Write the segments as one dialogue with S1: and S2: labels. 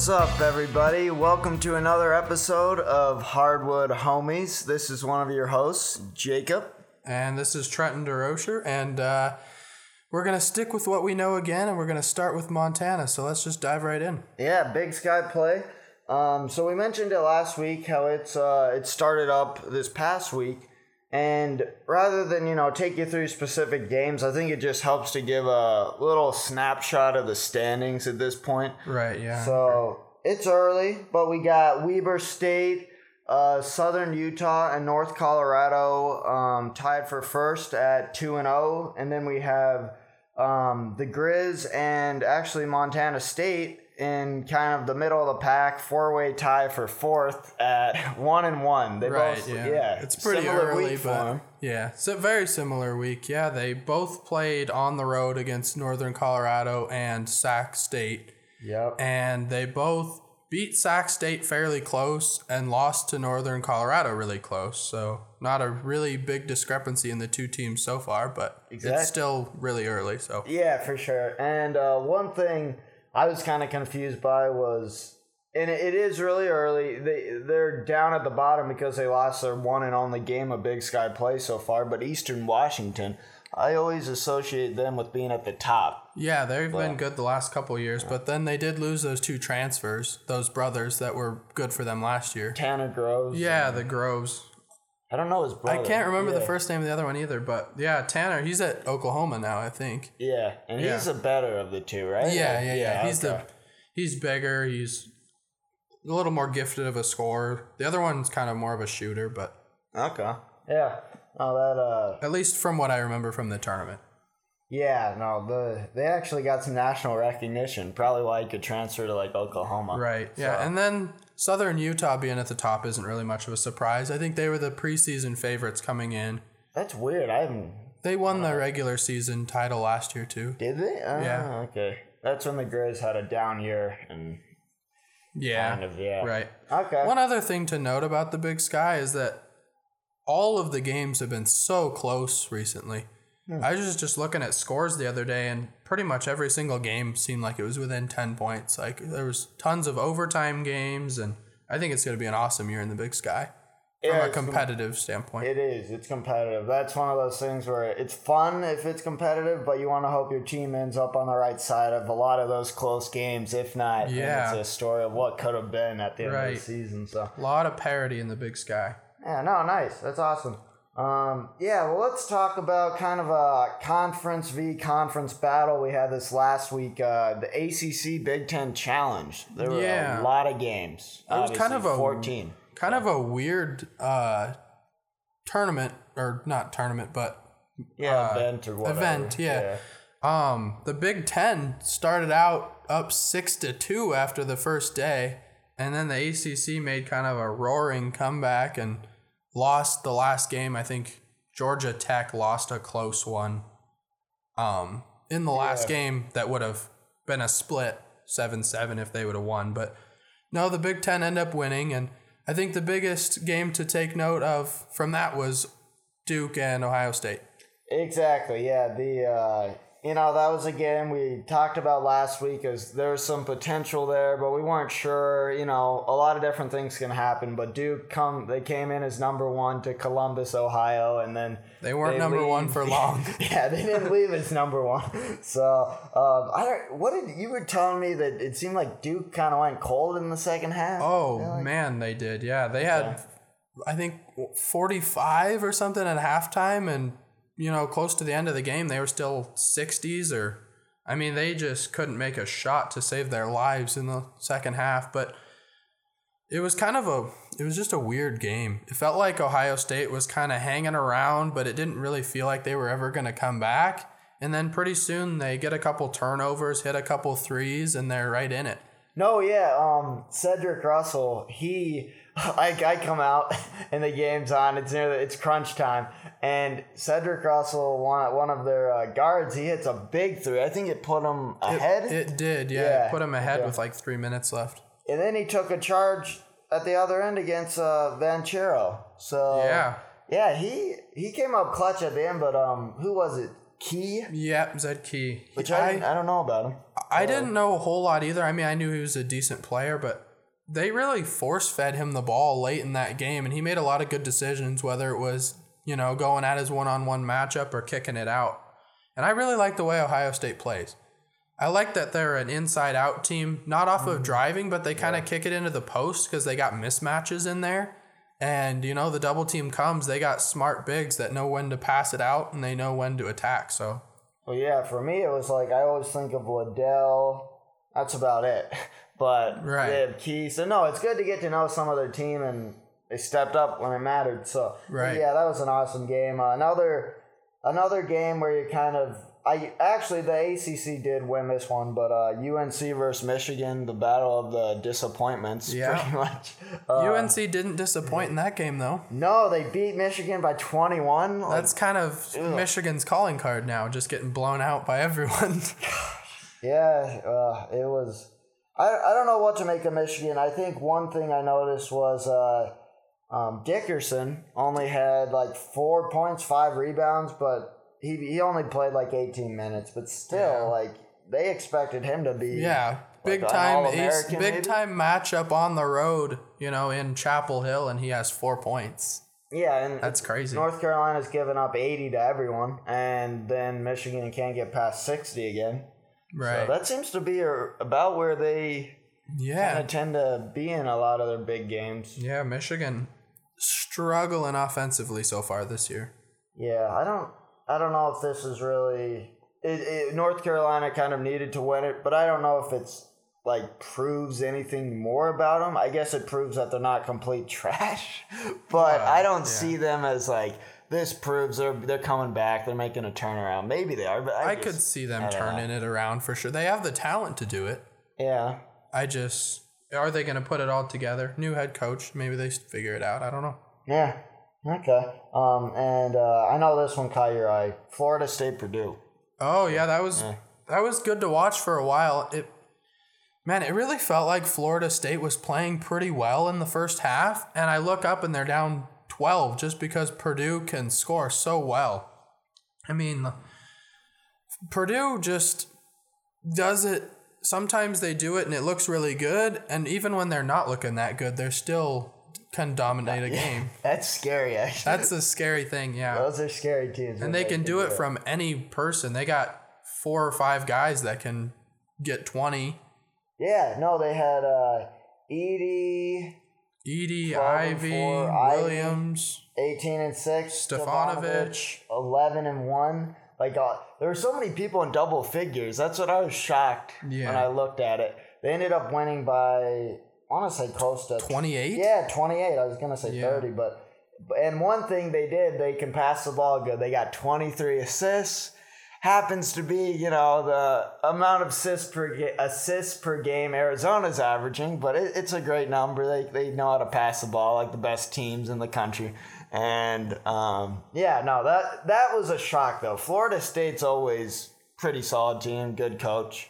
S1: What's up, everybody? Welcome to another episode of Hardwood Homies. This is one of your hosts, Jacob.
S2: And this is Trenton DeRocher, and uh, we're going to stick with what we know again, and we're going to start with Montana. So let's just dive right in.
S1: Yeah, Big Sky play. Um, so we mentioned it last week how it's uh, it started up this past week, and rather than you know take you through specific games, I think it just helps to give a little snapshot of the standings at this point.
S2: Right, yeah.
S1: So it's early, but we got Weber State, uh, Southern Utah, and North Colorado um, tied for first at two and zero, and then we have um, the Grizz and actually Montana State in kind of the middle of the pack, four way tie for fourth at one and one. They
S2: right,
S1: both,
S2: yeah.
S1: yeah,
S2: It's pretty
S1: similar
S2: early,
S1: week for
S2: but
S1: 'em.
S2: yeah, it's a very similar week. Yeah, they both played on the road against Northern Colorado and Sac State,
S1: Yep.
S2: and they both beat Sac State fairly close and lost to Northern Colorado really close. So not a really big discrepancy in the two teams so far, but
S1: Exact-
S2: it's still really early. So
S1: Yeah, for sure. And uh, one thing I was kind of confused by was, and it is really early. They they're down at the bottom because they lost their one and only game of Big Sky play so far. But Eastern Washington, I always associate them with being at the top.
S2: Yeah, they've been good the last couple of years, but then they did lose those two transfers, those brothers that were good for them last year.
S1: Tanner Groves.
S2: Yeah, the Groves.
S1: I don't know his brother.
S2: I can't remember the first name of the other one either, but yeah, Tanner, he's at Oklahoma now, I think.
S1: Yeah, and
S2: Yeah.
S1: he's the better of the two, right?
S2: Yeah, yeah, yeah. He's
S1: okay.
S2: the he's bigger, he's a little more gifted of a scorer. The other one's kind of more of a shooter, but
S1: okay. Yeah. Oh, that uh.
S2: at least from what I remember from the tournament.
S1: Yeah, no, the they actually got some national recognition. Probably why he could transfer to like Oklahoma.
S2: Right. Yeah. And then Southern Utah being at the top isn't really much of a surprise. I think they were the preseason favorites coming in.
S1: That's weird. I haven't.
S2: They won the uh, regular season title last year too.
S1: Did they? Oh,
S2: Yeah.
S1: Okay. That's when the Grizz had a down year and
S2: Yeah.
S1: kind of yeah.
S2: Right.
S1: Okay.
S2: One other thing to note about the Big Sky is that all of the games have been so close recently. I was just, just looking at scores the other day, and pretty much every single game seemed like it was within 10 points. Like, there was tons of overtime games, and I think it's going to be an awesome year in the Big Sky from
S1: Yeah,
S2: a
S1: it's com-
S2: competitive standpoint.
S1: It is. It's competitive. That's one of those things where it's fun if it's competitive, but you want to hope your team ends up on the right side of a lot of those close games. If not, then
S2: Yeah.
S1: it's a story of what could have been at the end of the season. So
S2: a lot of parity in the Big Sky.
S1: yeah, no, nice. That's awesome. Um, yeah, well, let's talk about kind of a conference v conference battle we had this last week. Uh, the ACC Big Ten Challenge. There were
S2: Yeah.
S1: a lot of games.
S2: It was kind of a
S1: fourteen.
S2: kind of a weird uh, tournament, or not tournament, but
S1: Yeah,
S2: uh,
S1: event or whatever.
S2: event, yeah. Um, the Big Ten started out up six to two after the first day, and then the ACC made kind of a roaring comeback and lost the last game. I think Georgia Tech lost a close one. Um, in the last
S1: Yeah.
S2: game, that would have been a split seven seven if they would have won, but no, the Big Ten end up winning, and I think the biggest game to take note of from that was Duke and Ohio State.
S1: Exactly. Yeah. The uh, you know that was a game we talked about last week. As there was some potential there, but we weren't sure. You know, a lot of different things can happen. But Duke come they came in as number one to Columbus, Ohio, and then
S2: They weren't number
S1: leave-
S2: one for long.
S1: yeah, they didn't leave as number one. So um, I don't. What did you were telling me that it seemed like Duke kind of went cold in the second half?
S2: Oh man, they did. Yeah, they had, I think, forty-five or something at halftime, and you know, close to the end of the game, they were still sixties or. I mean, they just couldn't make a shot to save their lives in the second half, but it was kind of a it was just a weird game. It felt like Ohio State was kind of hanging around, but it didn't really feel like they were ever going to come back. And then pretty soon they get a couple turnovers, hit a couple threes, and they're right in it.
S1: No, yeah. Um, Cedric Russell. He, I, I come out and the game's on. It's near the, it's crunch time, and Cedric Russell, one one of their uh, guards, he hits a big three. I think it put him ahead,
S2: It did, yeah.
S1: Yeah,
S2: It put him ahead
S1: okay.
S2: with like three minutes left.
S1: and then he took a charge at the other end against uh, Banchero. So
S2: Yeah.
S1: yeah, he he came up clutch at the end. But um, who was it? Key,
S2: Yep, Zed Key.
S1: which I, I don't know about him.
S2: I didn't know a whole lot either. I mean, I knew he was a decent player, but they really force fed him the ball late in that game, and he made a lot of good decisions, whether it was, you know, going at his one on one matchup or kicking it out. And I really like the way Ohio State plays. I like that they're an inside out team, not off of mm-hmm. driving, but they kind of kick it into the post because they got mismatches in there. And, you know, the double team comes, they got smart bigs that know when to pass it out and they know when to attack. So,
S1: Well, yeah, for me, it was like I always think of Liddell. That's about it. But
S2: Right.
S1: they have Key. So, no, it's good to get to know some other team, and they stepped up when it mattered. So,
S2: Right.
S1: yeah, that was an awesome game. Uh, another another game where you kind of. I actually the ACC did win this one, but uh, UNC versus Michigan, the battle of the disappointments,
S2: Yeah.
S1: pretty much. Uh,
S2: UNC didn't disappoint in that game, though.
S1: no, they beat Michigan by twenty one.
S2: That's kind of Michigan's calling card now, just getting blown out by everyone.
S1: Yeah, uh, it was. I, I don't know what to make of Michigan. I think one thing I noticed was uh, um, Dickinson only had like four points, five rebounds, but he he only played like eighteen minutes. But still,
S2: Yeah.
S1: like they expected him to be.
S2: yeah, big time, ace, big
S1: maybe?
S2: time matchup on the road. You know, in Chapel Hill, and he has four points.
S1: yeah, and
S2: That's crazy.
S1: North Carolina's given up eighty to everyone, and then Michigan can't get past sixty again.
S2: right?
S1: So that seems to be a, about where they
S2: yeah,
S1: kind of tend to be in a lot of their big games.
S2: yeah. Michigan struggling offensively so far this year.
S1: Yeah, I don't I don't know if this is really it, it, North Carolina kind of needed to win it, but I don't know if it's like proves anything more about them. I guess it proves that they're not complete trash, but I don't see them as like this proves they're they're coming back. They're making a turnaround. Maybe they are, but I,
S2: I
S1: just-
S2: could see them
S1: know.
S2: turning it around for sure. They have the talent to do it.
S1: Yeah,
S2: I just are they going to put it all together? New head coach, maybe they figure it out. I don't know.
S1: yeah, okay. Um, and uh, I know this one caught your eye. Florida State Purdue.
S2: Oh yeah, that was that was good to watch for a while. It man, it really felt like Florida State was playing pretty well in the first half, and I look up and they're down twelve just because Purdue can score so well. I mean, Purdue just does it. Sometimes they do it and it looks really good, and even when they're not looking that good, they're still can dominate a game.
S1: That's scary, actually.
S2: That's a scary thing, yeah.
S1: Those are scary teams.
S2: And they can do it from any person. They got four or five guys that can get 20.
S1: Yeah, no, they had uh, Edey,
S2: Edey,
S1: 12 Ivey.
S2: Williams.
S1: 18 and 6,
S2: Stefanovic.
S1: 11 and 1. Like, uh, there were so many people in double figures. That's what I was shocked
S2: Yeah.
S1: when I looked at it. They ended up winning by, want to say close to
S2: 28?
S1: Yeah, 28. I was going to say
S2: Yeah.
S1: 30, but. And one thing they did, they can pass the ball good. They got 23 assists. Happens to be, you know, the amount of assists per, ga- assists per game Arizona's averaging, but it, it's a great number. They, they know how to pass the ball like the best teams in the country. And um, yeah, no, that that was a shock though. Florida State's always pretty solid team, good coach.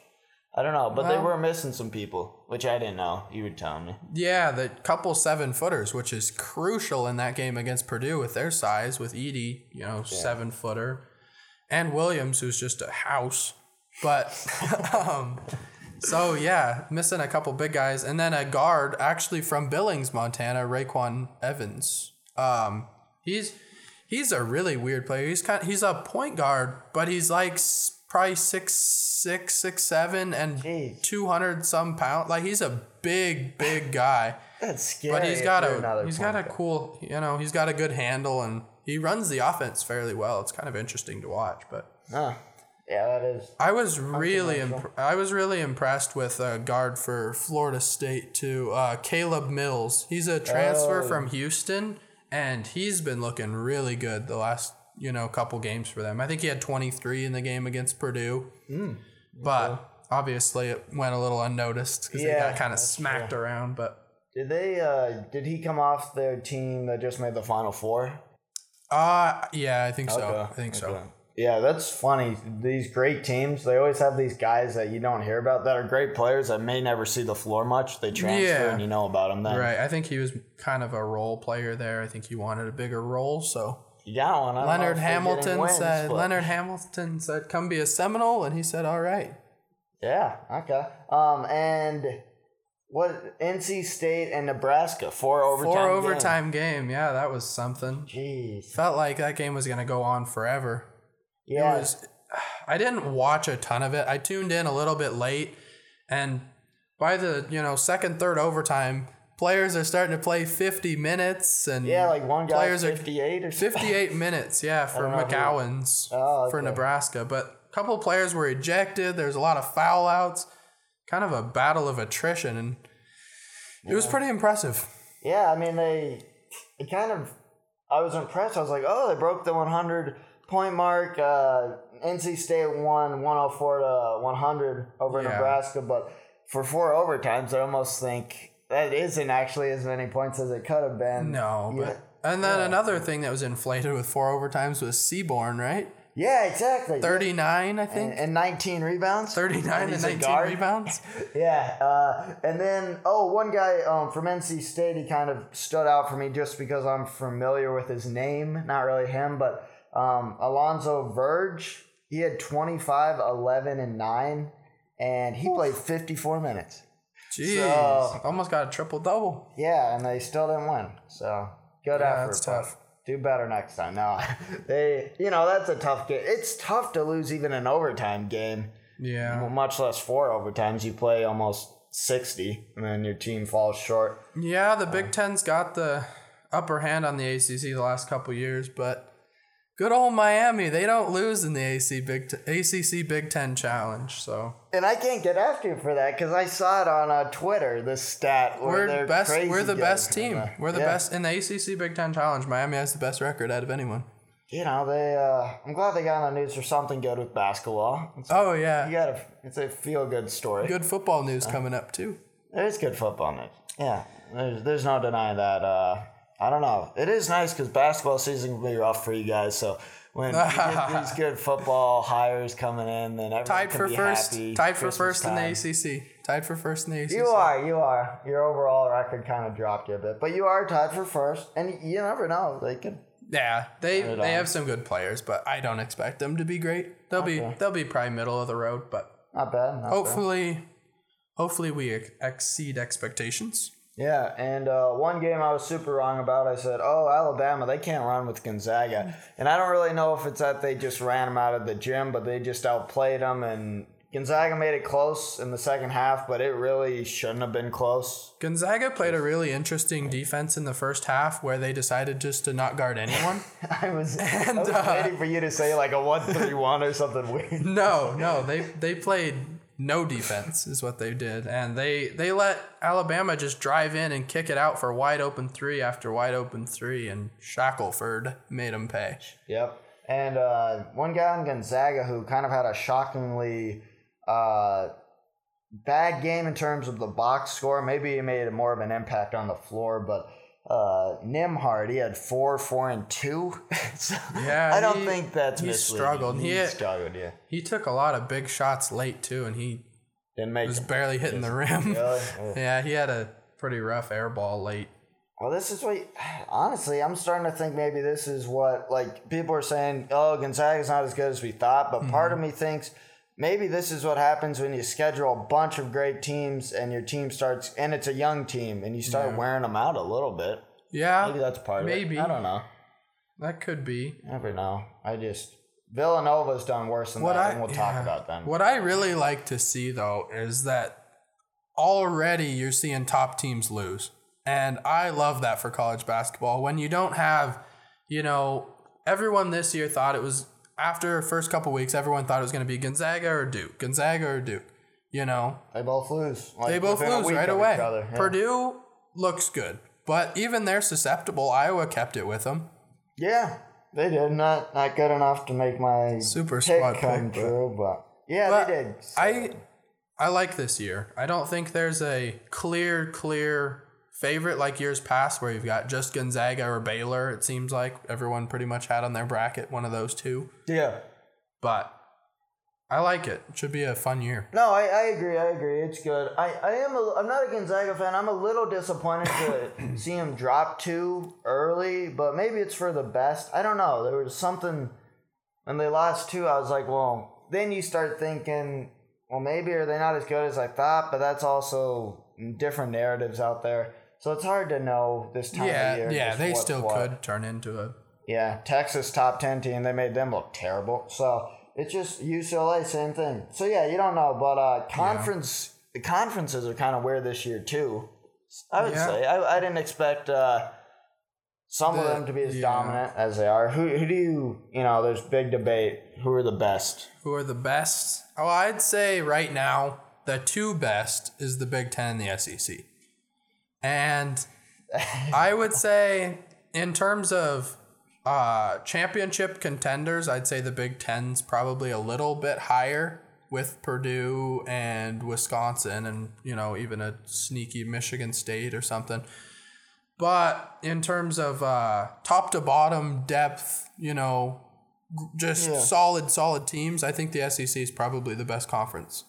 S1: I don't know, but they were missing some people, which I didn't know. You were telling me.
S2: Yeah, the couple seven footers, which is crucial in that game against Purdue with their size, with Edey, you know, seven footer, and Williams, who's just a house. But, um, so yeah, missing a couple big guys. And then a guard, actually from Billings, Montana, RayQuan Evans. Um, he's he's a really weird player. He's kind he's a point guard, but he's like s- probably six six six seven and two hundred some pound. Like he's a big big guy,
S1: That's scary.
S2: but he's got a he's got a cool you know he's got a good handle and he runs the offense fairly well. It's kind of interesting to watch, but.
S1: Huh. Yeah, that is.
S2: I was really imp- I was really impressed with a guard for Florida State too, uh, Caleb Mills. He's a transfer
S1: Oh.
S2: from Houston, and he's been looking really good the last you know a couple games for them. I think he had 23 in the game against Purdue,
S1: Hmm.
S2: but obviously it went a little unnoticed because they got kind of smacked around. But
S1: Did they? Uh, did he come off their team that just made the final four?
S2: uh yeah, I think so. I think so.
S1: Yeah, that's funny. These great teams, they always have these guys that you don't hear about that are great players that may never see the floor much. They transfer
S2: Yeah.
S1: and you know about them then.
S2: Right. I think he was kind of a role player there. I think he wanted a bigger role, so
S1: I
S2: Leonard
S1: if they're getting
S2: Hamilton said. Leonard Hamilton said, "Come be a Seminole," and he said, "All right."
S1: Yeah. Okay. Um, and what NC State and Nebraska four overtime.
S2: Four
S1: game.
S2: overtime game. Yeah, that was something.
S1: Jeez.
S2: Felt like that game was gonna go on forever.
S1: Yeah.
S2: Was. I didn't watch a ton of it. I tuned in a little bit late, and by the you know second, third overtime, players are starting to play fifty minutes, and
S1: yeah, like one guy
S2: players are
S1: fifty-eight or something.
S2: 58 minutes, yeah, for
S1: don't know who-
S2: McGowens
S1: Oh,
S2: for. Nebraska. But a couple of players were ejected. There's a lot of foul outs. Kind of a battle of attrition, and it was pretty impressive.
S1: Yeah, I mean they, it kind of. I was impressed. I was like, oh, they broke the 100 point mark. Uh, NC State won 104 to 100 over
S2: Yeah.
S1: Nebraska, but for four overtimes, I almost think that isn't actually as many points as it could have been.
S2: No,
S1: Yeah.
S2: but and then another thing that was inflated with four overtimes was Seabron, right?
S1: Yeah, exactly.
S2: 39, I think.
S1: and, and 19 rebounds.
S2: 39 and
S1: he's
S2: 19
S1: guard.
S2: rebounds.
S1: Yeah, uh, and then oh, one guy um, from NC State, he kind of stood out for me just because I'm familiar with his name. Not really him, but um, Alonzo Verge. He had 25, 11, and 9, and he played 54 minutes.
S2: Jeez,
S1: So-
S2: almost got a triple double.
S1: Yeah, and they still didn't win. So good
S2: Yeah,
S1: effort.
S2: that's tough.
S1: Do better next time. No, they, you know, that's a tough game. It's tough to lose even an overtime game.
S2: Yeah,
S1: much less four overtimes. You play almost 60, and then your team falls short.
S2: yeah. The Big uh. Ten's got the upper hand on the ACC the last couple years, but good old Miami, they don't lose in the AC Big T- ACC Big Ten Challenge. So
S1: And I can't get after you for that because I saw it on uh, Twitter, this stat. Where
S2: we're best.
S1: crazy
S2: We're the best team.
S1: Uh,
S2: We're the
S1: yeah.
S2: best in the ACC Big Ten Challenge. Miami has the best record out of anyone.
S1: You know, they. Uh, I'm glad they got on the news for something good with basketball. It's,
S2: Oh
S1: you
S2: yeah,
S1: got a, it's a feel good story.
S2: good football news coming up too.
S1: There's good football news. Yeah, there's there's no denying that. I don't know. It is nice because basketball season can be rough for you guys. So when you get these good football hires coming in, then everyone
S2: Tied
S1: can
S2: for
S1: be
S2: first.
S1: happy.
S2: Tied for
S1: Christmas
S2: first in the ACC. Tied for first in the ACC.
S1: You are, you are. Your overall record kind of dropped you a bit, but you are tied for first, and you never know. They could.
S2: Yeah, they they
S1: on.
S2: have some good players, but I don't expect them to be great. They'll be they'll be probably middle of the road, but
S1: Not bad. Not bad.
S2: hopefully, hopefully we exceed expectations.
S1: Yeah, and uh, one game I was super wrong about. I said, "Oh, Alabama, they can't run with Gonzaga," and I don't really know if it's that they just ran them out of the gym, but they just outplayed them, and Gonzaga made it close in the second half, but it really shouldn't have been close.
S2: Gonzaga played a really interesting defense in the first half, where they decided just to not guard anyone.
S1: I was, I was
S2: uh,
S1: waiting for you to say like a one-three-one or something weird.
S2: no, no, they they played no defense is what they did, and they they let Alabama just drive in and kick it out for wide open three after wide open three, and Shackelford made them pay.
S1: Yep. And uh, one guy on Gonzaga who kind of had a shockingly uh, bad game in terms of the box score. Maybe he made more of an impact on the floor, but uh, Nembhard, he had four, four, and two. so
S2: Yeah,
S1: I don't
S2: he-
S1: think that's
S2: he
S1: misleading.
S2: struggled.
S1: He,
S2: He
S1: struggled, yeah.
S2: He took a lot of big shots late too, and he
S1: Didn't make
S2: was barely hitting the rim.
S1: Really?
S2: yeah, he had a pretty rough air ball late.
S1: Well, this is what, honestly, I'm starting to think maybe this is what, like, people are saying, oh, Gonzaga's not as good as we thought, but part of
S2: Mm-hmm.
S1: me thinks maybe this is what happens when you schedule a bunch of great teams and your team starts, and it's a young team, and you start wearing them out a little bit.
S2: Yeah,
S1: Maybe that's part
S2: Maybe.
S1: of it. I don't know.
S2: that could be.
S1: Never know. I just, Villanova's done worse than
S2: What
S1: that,
S2: I
S1: and we'll
S2: yeah.
S1: talk about them.
S2: What I really like to see though is that already you're seeing top teams lose. And I love that for college basketball. When you don't have, you know, everyone this year thought it was after first couple weeks, everyone thought it was going to be Gonzaga or Duke, Gonzaga or Duke. You know,
S1: They both lose. Like,
S2: they both lose right away.
S1: other, yeah.
S2: Purdue looks good, but even they're susceptible. Iowa kept it with them.
S1: Yeah, they did. Not not good enough to make my
S2: Super
S1: pick
S2: squad
S1: come
S2: pick, but-
S1: true, but yeah,
S2: But
S1: they did.
S2: I I like this year. I don't think there's a clear, clear favorite like years past where you've got just Gonzaga or Baylor. It seems like everyone pretty much had on their bracket one of those two.
S1: yeah.
S2: But I like it. It should be a fun year.
S1: No, I, I agree. I agree. It's good. I, I am a, I'm not a Gonzaga fan. I'm a little disappointed to see him drop two early, but maybe it's for the best. I don't know. There was something when they lost two. I was like, well, then you start thinking, well, maybe are they not as good as I thought? But that's also different narratives out there, so it's hard to know this time
S2: Yeah,
S1: of year.
S2: yeah, they still
S1: what.
S2: could turn into a.
S1: Yeah, Texas top 10 team, they made them look terrible. So it's just UCLA, same thing. So yeah, you don't know. But uh, conference, the conferences are kind of weird this year too. I would
S2: Yeah.
S1: say. I, I didn't expect uh, some of them to be as
S2: yeah.
S1: dominant as they are. Who, who do you, you know, there's big debate. Who are the best?
S2: Who are the best? Oh, I'd say right now the two best is the Big Ten and the SEC, and I would say in terms of uh, championship contenders, I'd say the Big Ten's probably a little bit higher with Purdue and Wisconsin, and you know even a sneaky Michigan State or something. But in terms of uh, top to bottom depth, you know, just
S1: Yeah.
S2: solid, solid teams, I think the SEC is probably the best conference.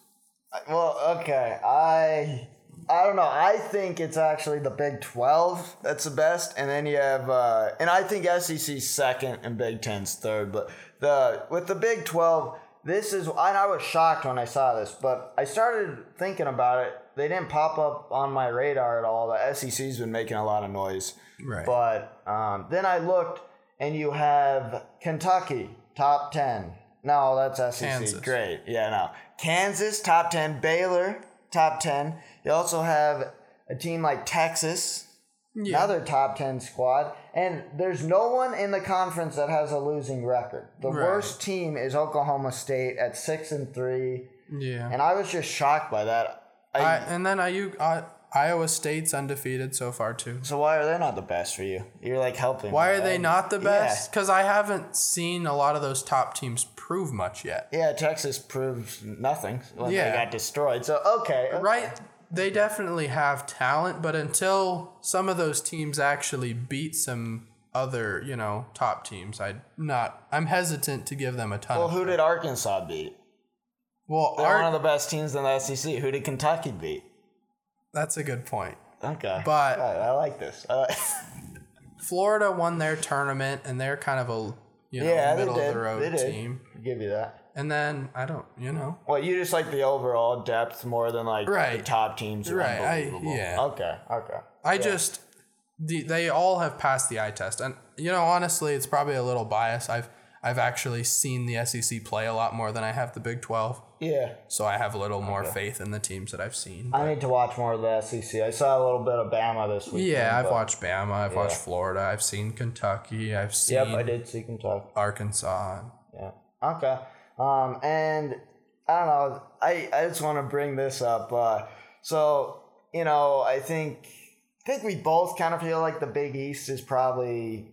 S1: Well, okay. I I don't know. I think it's actually the Big 12 that's the best and then you have uh and I think SEC's second and Big 10's third, but the with the Big 12 this is and I was shocked when I saw this, but I started thinking about it. They didn't pop up on my radar at all. The SEC's been making a lot of noise.
S2: Right.
S1: But um, then I looked and you have Kentucky top 10. No, that's SEC.
S2: Kansas.
S1: Great. Yeah, no. Kansas top 10, Baylor top 10. You also have a team like Texas, another top 10 squad. And there's no one in the conference that has a losing record. The
S2: Right.
S1: worst team is Oklahoma State at 6 and 3,
S2: Yeah.
S1: and I was just shocked by that. I,
S2: I, and then IU, Iowa State's undefeated so far too.
S1: so why are they not the best for you? You're like helping.
S2: Why are they not the best? Because I haven't seen a lot of those top teams prove much yet.
S1: Yeah, Texas proved nothing when they
S2: Yeah.
S1: got destroyed. So okay, okay.
S2: Right? They definitely have talent, but until some of those teams actually beat some other, you know, top teams, I'd not. I'm hesitant to give them a ton.
S1: Well, who did Arkansas beat?
S2: well,
S1: They're
S2: Ar-
S1: one of the best teams in the SEC. Who did Kentucky beat?
S2: That's a good point.
S1: Okay,
S2: But-
S1: I, I like this. I like-
S2: Florida won their tournament, and they're kind of a you know
S1: yeah,
S2: middle of the road team.
S1: Give you that.
S2: And then I don't, you know,
S1: Well, you just like the overall depth more than like
S2: right.
S1: the top teams. are
S2: Right, I- yeah.
S1: Okay. Okay.
S2: I just the, they all have passed the eye test, and you know, honestly, it's probably a little biased. I've I've actually seen the SEC play a lot more than I have the Big Twelve,
S1: Yeah.
S2: so I have a little more faith in the teams that I've seen.
S1: I need to watch more of the SEC. I saw a little bit of Bama this week.
S2: yeah, I've watched Bama, I've watched Florida, I've seen Kentucky, I've seen
S1: Yep, I did see Kentucky.
S2: Arkansas.
S1: Yeah. Okay. Um, and I don't know. I, I just want to bring this up. Uh, so you know, I think I think we both kind of feel like the Big East is probably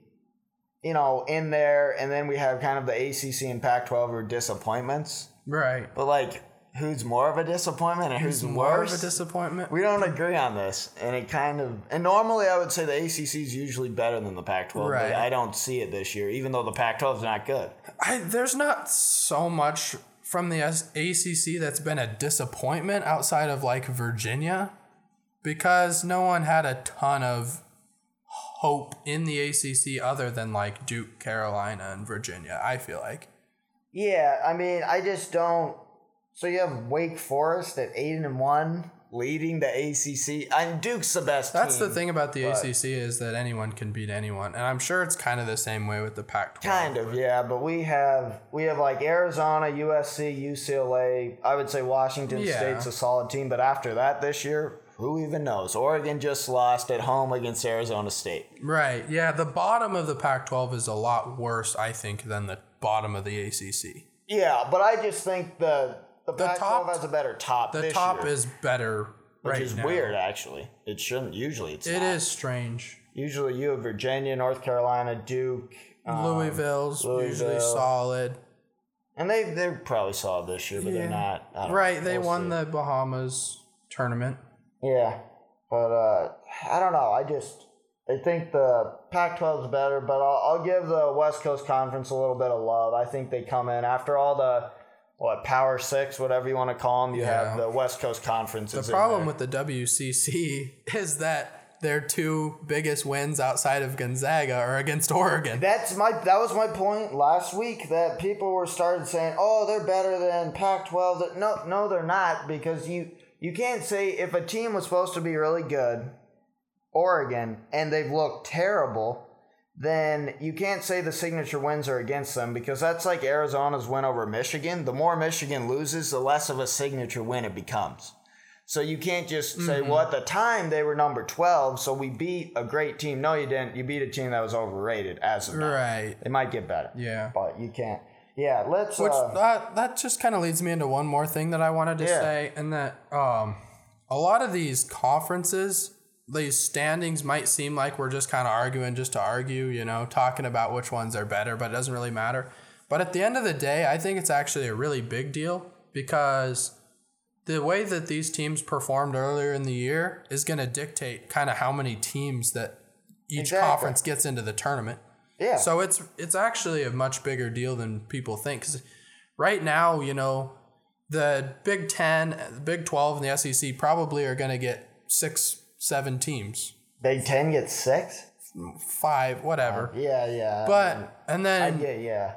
S1: you know in there, and then we have kind of the ACC and Pac-12 are disappointments.
S2: Right.
S1: But like, who's more of a disappointment and who's,
S2: More
S1: worse?
S2: of a disappointment.
S1: we don't agree on this, and it kind of. And normally, I would say the ACC is usually better than the Pac-12,
S2: Right.
S1: but I don't see it this year, even though the Pac-12 is not good.
S2: I, there's not so much from the ACC that's been a disappointment outside of like Virginia because no one had a ton of hope in the ACC other than like Duke, Carolina, and Virginia. I feel like.
S1: Yeah, I mean, I just don't. So you have Wake Forest at eight and one, leading the ACC. And Duke's the best.
S2: That's the thing about the
S1: but-
S2: ACC is that anyone can beat anyone, and I'm sure it's kind of the same way with the Pac-12.
S1: Kind of, yeah, but we have we have like Arizona, USC, UCLA. I would say Washington
S2: Yeah.
S1: State's a solid team, but after that this year, who even knows? Oregon just lost at home against Arizona State.
S2: Right. Yeah. The bottom of the Pac-12 is a lot worse, I think, than the bottom of the ACC.
S1: Yeah, but I just think the the, Pac-12 has a better top.
S2: The top
S1: year,
S2: is better
S1: which
S2: right
S1: is
S2: now.
S1: weird actually. It shouldn't. Usually, it's
S2: It
S1: not.
S2: is strange.
S1: Usually, you have Virginia, North Carolina, Duke, um,
S2: Louisville's usually solid.
S1: and they they probably solid this year, but
S2: Yeah.
S1: they're not.
S2: Right,
S1: know.
S2: they
S1: We'll
S2: won
S1: see.
S2: the Bahamas tournament.
S1: Yeah, but uh, I don't know. I just I think the Pac-12 is better, but I'll, I'll give the West Coast Conference a little bit of love. I think they come in after all the what Power Six, whatever you want to call them. You
S2: Yeah.
S1: have the West Coast Conference.
S2: The problem with the WCC is that their two biggest wins outside of Gonzaga are against Oregon.
S1: That's my that was my point last week that people were started saying, "Oh, they're better than Pac-12." No, no, they're not because you you can't say if a team was supposed to be really good, Oregon, and they've looked terrible, then you can't say the signature wins are against them because that's like Arizona's win over Michigan. The more Michigan loses, the less of a signature win it becomes. So you can't just say, mm-hmm. well, at the time they were number 12, so we beat a great team. No, you didn't. You beat a team that was overrated as of now.
S2: Right.
S1: They might get better.
S2: Yeah.
S1: But you can't. Yeah, let's.
S2: Which
S1: uh,
S2: that that just kind of leads me into one more thing that I wanted to
S1: Yeah.
S2: say, and that um, a lot of these conferences, these standings might seem like we're just kind of arguing just to argue, you know, talking about which ones are better, but it doesn't really matter. But at the end of the day, I think it's actually a really big deal because the way that these teams performed earlier in the year is going to dictate kind of how many teams that each
S1: Exactly.
S2: conference gets into the tournament.
S1: Yeah.
S2: So it's it's actually a much bigger deal than people think. 'Cause right now, you know, the Big Ten, the Big Twelve, and the SEC probably are going to get six, seven teams,
S1: Big Ten gets six?
S2: five, whatever.
S1: Uh, yeah, yeah.
S2: But and then
S1: yeah, yeah.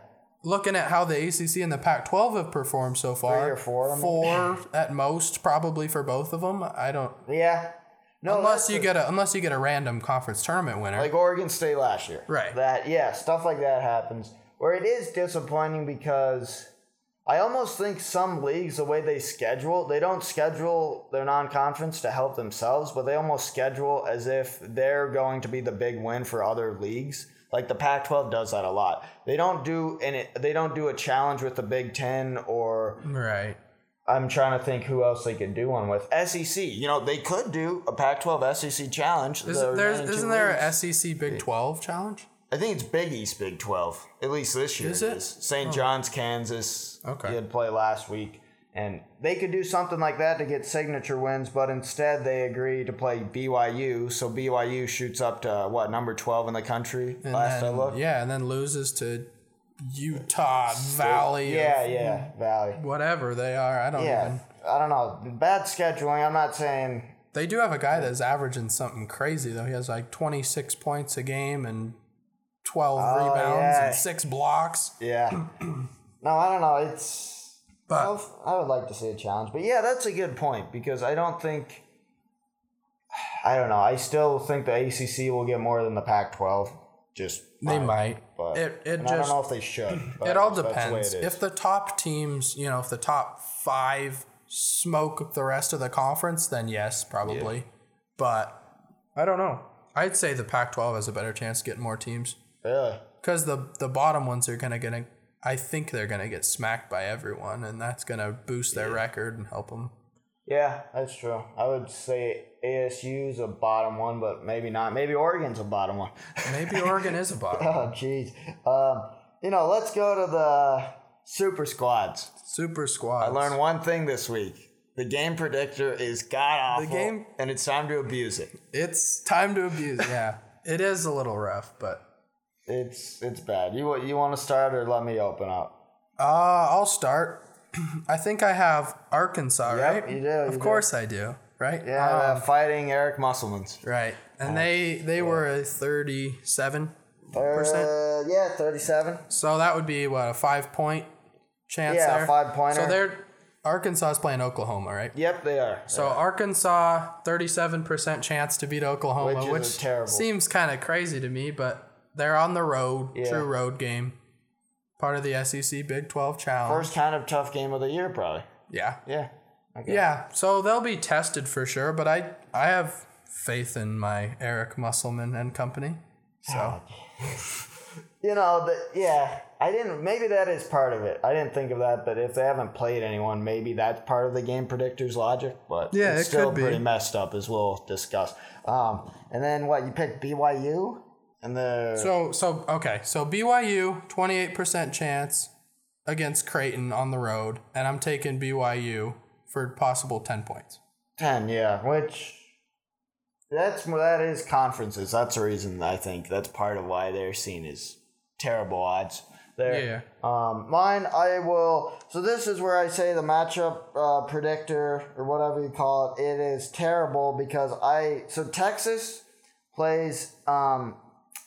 S2: looking at how the ACC and the Pac-12 have performed so far,
S1: Three or four
S2: four at most, probably for both of them. I don't
S1: Yeah. No,
S2: unless you
S1: the-
S2: get a unless you get a random conference tournament winner.
S1: like Oregon State last year.
S2: Right.
S1: That yeah, stuff like that happens. Where it is disappointing because I almost think some leagues the way they schedule, they don't schedule their non-conference to help themselves, but they almost schedule as if they're going to be the big win for other leagues. Like the Pac-12 does that a lot. They don't do and they don't do a challenge with the Big 10 or
S2: right.
S1: I'm trying to think who else they could do one with. SEC, you know, they could do a Pac-12 SEC challenge.
S2: Is,
S1: the
S2: there's, isn't there
S1: leagues.
S2: a SEC Big Twelve challenge?
S1: I think it's Big East Big 12. At least this year
S2: Is
S1: it is. St. Oh. John's, Kansas.
S2: Okay.
S1: Did play last week. And they could do something like that to get signature wins, but instead they agree to play BYU. So BYU shoots up to what number twelve in the country
S2: And
S1: last
S2: then,
S1: I looked.
S2: Yeah, and then loses to Utah Valley.
S1: Yeah, yeah, Valley.
S2: Whatever they are, I don't
S1: Yeah,
S2: even.
S1: I don't know. Bad scheduling. I'm not saying
S2: They do have a guy that's averaging something crazy though. He has like 26 points a game and 12 rebounds
S1: Oh, yeah.
S2: and six blocks.
S1: Yeah. no, I don't know. It's.
S2: But
S1: Well, I would like to see a challenge, but yeah, that's a good point because I don't think. I don't know. I still think the ACC will get more than the Pac-12. Just
S2: they might.
S1: but
S2: It it
S1: and I don't know if they should.
S2: it all
S1: that's the way
S2: depends.
S1: it.
S2: If the top teams, you know, if the top five smoke the rest of the conference, then yes, probably. But I don't know. I'd say the Pac-12 has a better chance of getting more teams
S1: really,
S2: because the the bottom ones are gonna gonna. I think they're gonna get smacked by everyone, and that's gonna boost their record and help them.
S1: Yeah, that's true. I would say ASU's a bottom one, but maybe not. Maybe Oregon's a bottom one.
S2: Maybe Oregon is a bottom.
S1: oh, jeez. Um, you know, let's go to the super squads.
S2: Super squad.
S1: I learned one thing this week. The game predictor is god awful.
S2: The game-
S1: and it's time to abuse it.
S2: It's time to abuse. Yeah, it is a little rough, but
S1: It's it's bad. You you want to start or let me open up?
S2: uh, I'll start. I think I have Arkansas,
S1: Yep,
S2: right?
S1: you do,
S2: Of
S1: you do.
S2: course I do, right?
S1: Yeah,
S2: Um,
S1: uh, fighting Eric Musselman's.
S2: right. And they they were a thirty-seven percent.
S1: Uh, yeah, thirty-seven.
S2: So that would be what a five point chance
S1: Yeah,
S2: there.
S1: five-pointer.
S2: So they're Arkansas is playing Oklahoma, right?
S1: Yep, they are.
S2: So Arkansas, thirty-seven percent chance to beat Oklahoma,
S1: Which
S2: which, seems kind of crazy to me, but they're on the road,
S1: Yeah.
S2: true road game, part of the SEC Big Twelve Challenge.
S1: First kind of tough game of the year, probably.
S2: yeah,
S1: Yeah. Okay.
S2: yeah. So they'll be tested for sure, but I I have faith in my Eric Musselman and company. So
S1: You know, the, yeah, I didn't. Maybe that is part of it. I didn't think of that, but if they haven't played anyone, maybe that's part of the game predictor's logic. But
S2: Yeah,
S1: it's
S2: it
S1: still pretty messed up, as we'll discuss. Um, and then what you picked BYU and the
S2: so so okay. So BYU twenty-eight percent chance against Creighton on the road, and I'm taking BYU for possible ten points.
S1: ten, yeah, which that's that is conferences. That's the reason I think that's part of why they're seen as terrible odds. there.
S2: Yeah.
S1: Um, mine, I will. So this is where I say the matchup uh, predictor or whatever you call it. It is terrible because I. So Texas plays um,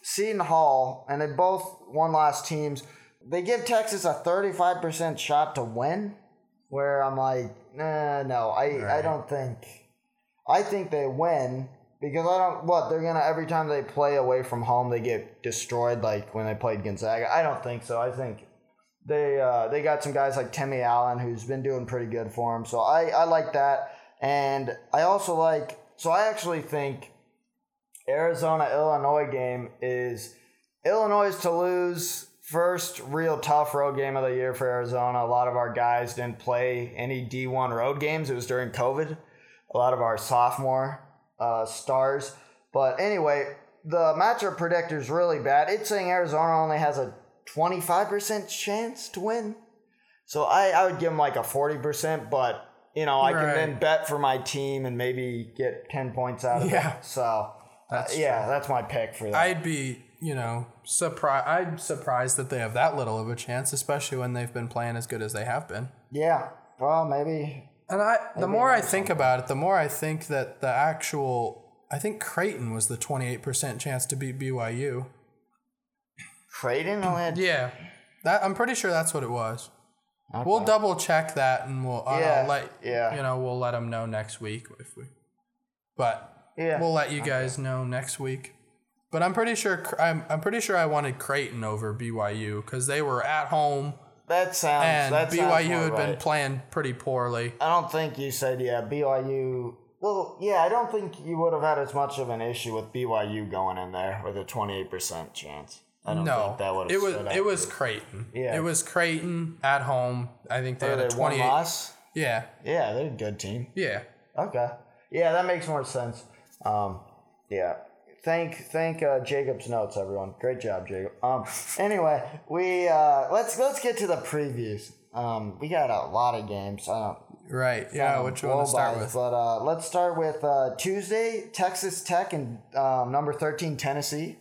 S1: Seton Hall, and they both won last teams. They give Texas a thirty-five percent shot to win. Where I'm like, nah, no, I, I don't think. I think they win because I don't. What they're gonna every time they play away from home, they get destroyed. Like when they played Gonzaga. I don't think so. I think they uh, they got some guys like Timmy Allen who's been doing pretty good for them. So I I like that, and I also like. So I actually think Arizona Illinois game is Illinois is to lose first real tough road game of the year for Arizona. A lot of our guys didn't play any D1 road games. It was during COVID. A lot of our sophomore uh, stars. But anyway, the matchup predictor is really bad. It's saying Arizona only has a 25% chance to win. So I, I would give them like a 40%, but you know, I can then bet for my team and maybe get 10 points out of
S2: Yeah.
S1: it. So
S2: That's
S1: yeah, that's my pick for that.
S2: I'd be, you know, surprised. I'm surprised that they have that little of a chance, especially when they've been playing as good as they have been.
S1: yeah. Well, maybe
S2: And I, the more I think about it, the more I think that the actual, I think Creighton was the 28% chance to beat BYU.
S1: Creighton only had
S2: Yeah, that I'm pretty sure that's what it was. We'll double check that, and we'll uh,
S1: Yeah,
S2: let
S1: yeah.
S2: you know we'll let them know next week if we. But
S1: Yeah.
S2: we'll let you guys know next week. But I'm pretty sure I'm I'm pretty sure I wanted Creighton over BYU because they were at home
S1: That sounds.
S2: and
S1: that sounds
S2: BYU
S1: more
S2: had been
S1: right.
S2: playing pretty poorly.
S1: I don't think you said yeah BYU. Well, yeah, I don't think you would have had as much of an issue with BYU going in there with a twenty eight percent chance. I don't
S2: No,
S1: think that would
S2: it
S1: have.
S2: was it was Creighton.
S1: Yeah.
S2: it was Creighton at home. I think they
S1: Are
S2: had a
S1: they one
S2: 28.
S1: loss.
S2: Yeah,
S1: Yeah, they're a good team.
S2: yeah.
S1: Okay. Yeah, that makes more sense. Um, yeah. Thank thank uh, Jacob's notes, everyone. Great job, Jacob. Um, anyway, we uh, let's let's get to the previews. Um, we got a lot of games. I don't
S2: Right. Yeah. Which one to start with?
S1: But uh, let's start with uh, Tuesday, Texas Tech and um, number thirteen Tennessee.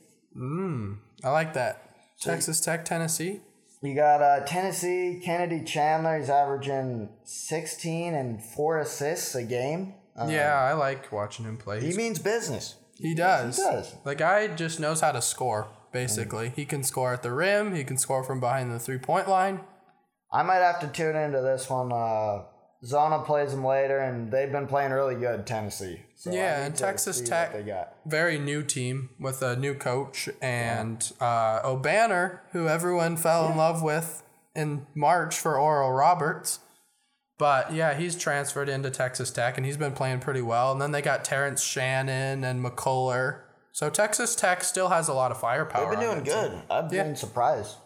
S2: I like that. Texas Tech, Tennessee.
S1: You got uh, Tennessee Kennedy Chandler. He's averaging sixteen and four assists a game. Uh,
S2: yeah, I like watching him play.
S1: he
S2: He's-
S1: means business.
S2: He does.
S1: He does.
S2: The guy just knows how to score. Basically, he can score at the rim. He can score from behind the three point line.
S1: I might have to tune into this one. Uh, Zona plays them later, and they've been playing really good, Tennessee. So I
S2: Yeah,
S1: need
S2: and
S1: to
S2: Texas
S1: see what
S2: Tech-
S1: they got.
S2: Very new team with a new coach and uh, Obanor, who everyone fell in love with in March for Oral Roberts. But yeah, he's transferred into Texas Tech and he's been playing pretty well. And then they got Terrence Shannon and McCullar. So Texas Tech still has a lot of firepower.
S1: They've been doing
S2: that team.
S1: good. I've
S2: Yeah.
S1: been surprised.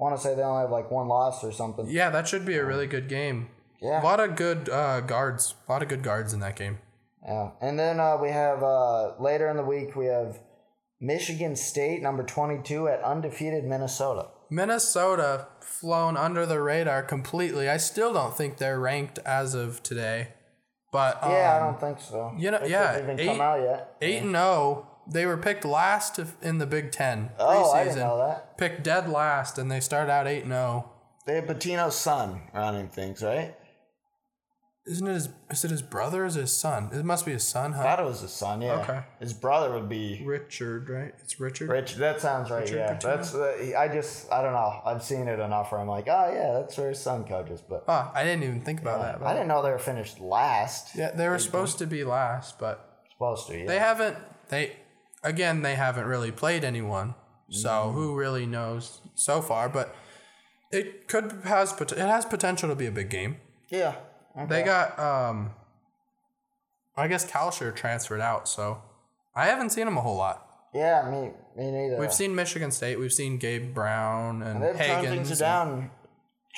S1: I want to say they only have like one loss or something.
S2: Yeah, that should be a really good game.
S1: Yeah.
S2: A lot of good uh, guards. A lot of good guards in that game.
S1: Yeah. And then uh, we have uh, later in the week we have Michigan State number twenty two at undefeated Minnesota.
S2: Minnesota flown under the radar completely. I still don't think they're ranked as of today. But um,
S1: Yeah, I don't think so.
S2: you know-
S1: They
S2: yeah,
S1: even
S2: eight-
S1: come out yet.
S2: eight and zero. They were picked last in the Big Ten
S1: Oh, I didn't
S2: preseason.
S1: know that.
S2: Picked dead last, and they start out eight and zero.
S1: They have Pitino's son running things, right?
S2: Isn't it his? Is it his brother? Or is it his son? It must be his son,
S1: I
S2: huh?
S1: thought it was his son. Yeah.
S2: Okay.
S1: His brother would be
S2: Richard, right? It's Richard.
S1: Rich, that sounds right.
S2: Richard
S1: yeah,
S2: Pitino?
S1: that's. Uh, I just, I don't know. I've seen it enough where I'm like, oh yeah, that's where his son coaches. But
S2: Oh, I didn't even think about that.
S1: I didn't know they were finished last.
S2: Yeah, they were supposed to be last, but
S1: Supposed to. Yeah.
S2: they haven't. They again, they haven't really played anyone, so who really knows so far? But it could has it has potential to be a big game.
S1: yeah.
S2: They got um, I guess Kalscheur transferred out, so I haven't seen him a whole lot.
S1: Yeah, me, me neither.
S2: We've seen Michigan State, we've seen Gabe Brown and
S1: They've turned things down,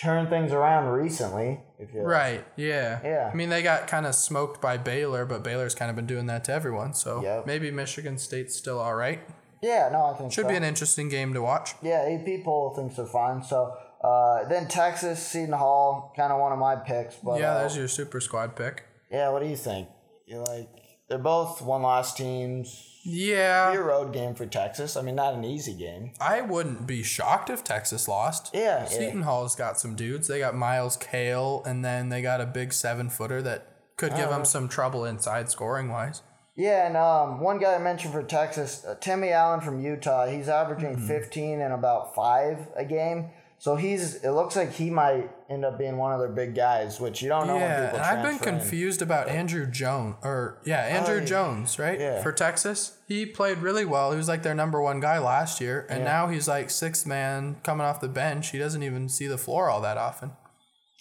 S1: turned things around recently. If you
S2: Right, yeah.
S1: Yeah.
S2: I mean, they got kind of smoked by Baylor, but Baylor's kind of been doing that to everyone. So
S1: Yep.
S2: maybe Michigan State's still all right.
S1: Yeah, no, I think
S2: Should
S1: so.
S2: be an interesting game to watch.
S1: Yeah, AP poll thinks they're fine. So uh, then Texas, Seton Hall, kind of one of my picks. But
S2: yeah,
S1: uh,
S2: there's your super squad pick.
S1: yeah. What do you think? You like? they're both one loss teams.
S2: Yeah.
S1: Be a road game for Texas. I mean, not an easy game.
S2: I wouldn't be shocked if Texas lost.
S1: Yeah, yeah.
S2: Seton Hall's got some dudes. They got Myles Cale, and then they got a big seven footer that could give
S1: Oh.
S2: them some trouble inside scoring wise.
S1: Yeah, and um, one guy I mentioned for Texas, uh, Timmy Allen from Utah. He's averaging
S2: Mm-hmm.
S1: 15 and about five a game. So he's. It looks like he might end up being one of their big guys, which you don't know. when
S2: Yeah, and I've been
S1: transfer in.
S2: confused about Andrew Jones, or yeah, Andrew
S1: Oh, yeah.
S2: Jones, right?
S1: Yeah.
S2: For Texas, he played really well. He was like their number one guy last year, and now he's like sixth man coming off the bench. He doesn't even see the floor all that often.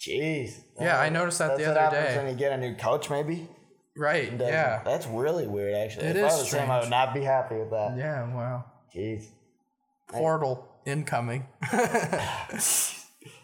S1: Jeez.
S2: Yeah, I noticed that the other day.
S1: when you get a new coach, maybe.
S2: Right? Yeah.
S1: That's really weird, actually.
S2: It
S1: if
S2: is
S1: I was him, I would not be happy with that.
S2: Yeah. Wow.
S1: Jeez.
S2: Portal incoming.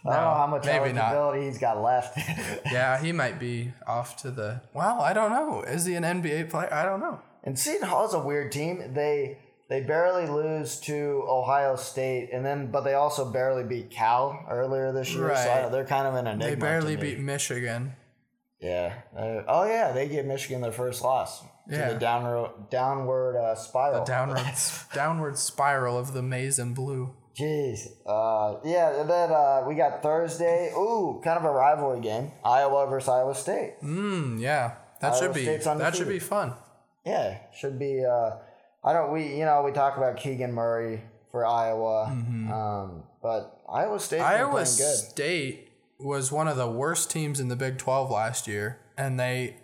S1: I don't know how much
S2: maybe not.
S1: he's got left.
S2: yeah, he might be off to the. Well, I don't know. Is he an NBA player? I don't know.
S1: And Seton Hall's a weird team. They they barely lose to Ohio State, and then but they also barely beat Cal earlier this year. So I
S2: Right.
S1: don't- they're kind of an enigma.
S2: They barely beat Michigan.
S1: Yeah. Uh, oh yeah, they gave Michigan their first loss.
S2: Yeah.
S1: To the downward downward uh, spiral.
S2: Downward, downward spiral of the maize and blue.
S1: Jeez. Uh, yeah. And then uh, we got Thursday. Ooh, kind of a rivalry game. Iowa versus Iowa State.
S2: Mm, yeah, that
S1: Iowa
S2: should be that should be fun.
S1: Yeah, should be. Uh, I don't. We you know we talk about Keegan Murray for Iowa, um, but Iowa
S2: Mm-hmm. Iowa. State was one of the worst teams in the Big Twelve last year, and they.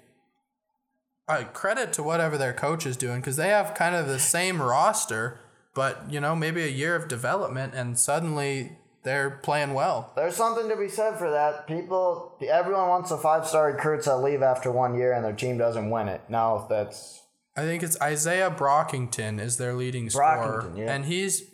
S2: Uh, credit to whatever their coach is doing because they have kind of the same roster, but you know maybe a year of development, and suddenly they're playing well.
S1: There's something to be said for that. People, everyone wants a five star recruits that leave after one year and their team doesn't win it. No, that's
S2: I think it's Isaiah Brockington is their leading scorer,
S1: yeah.
S2: and he's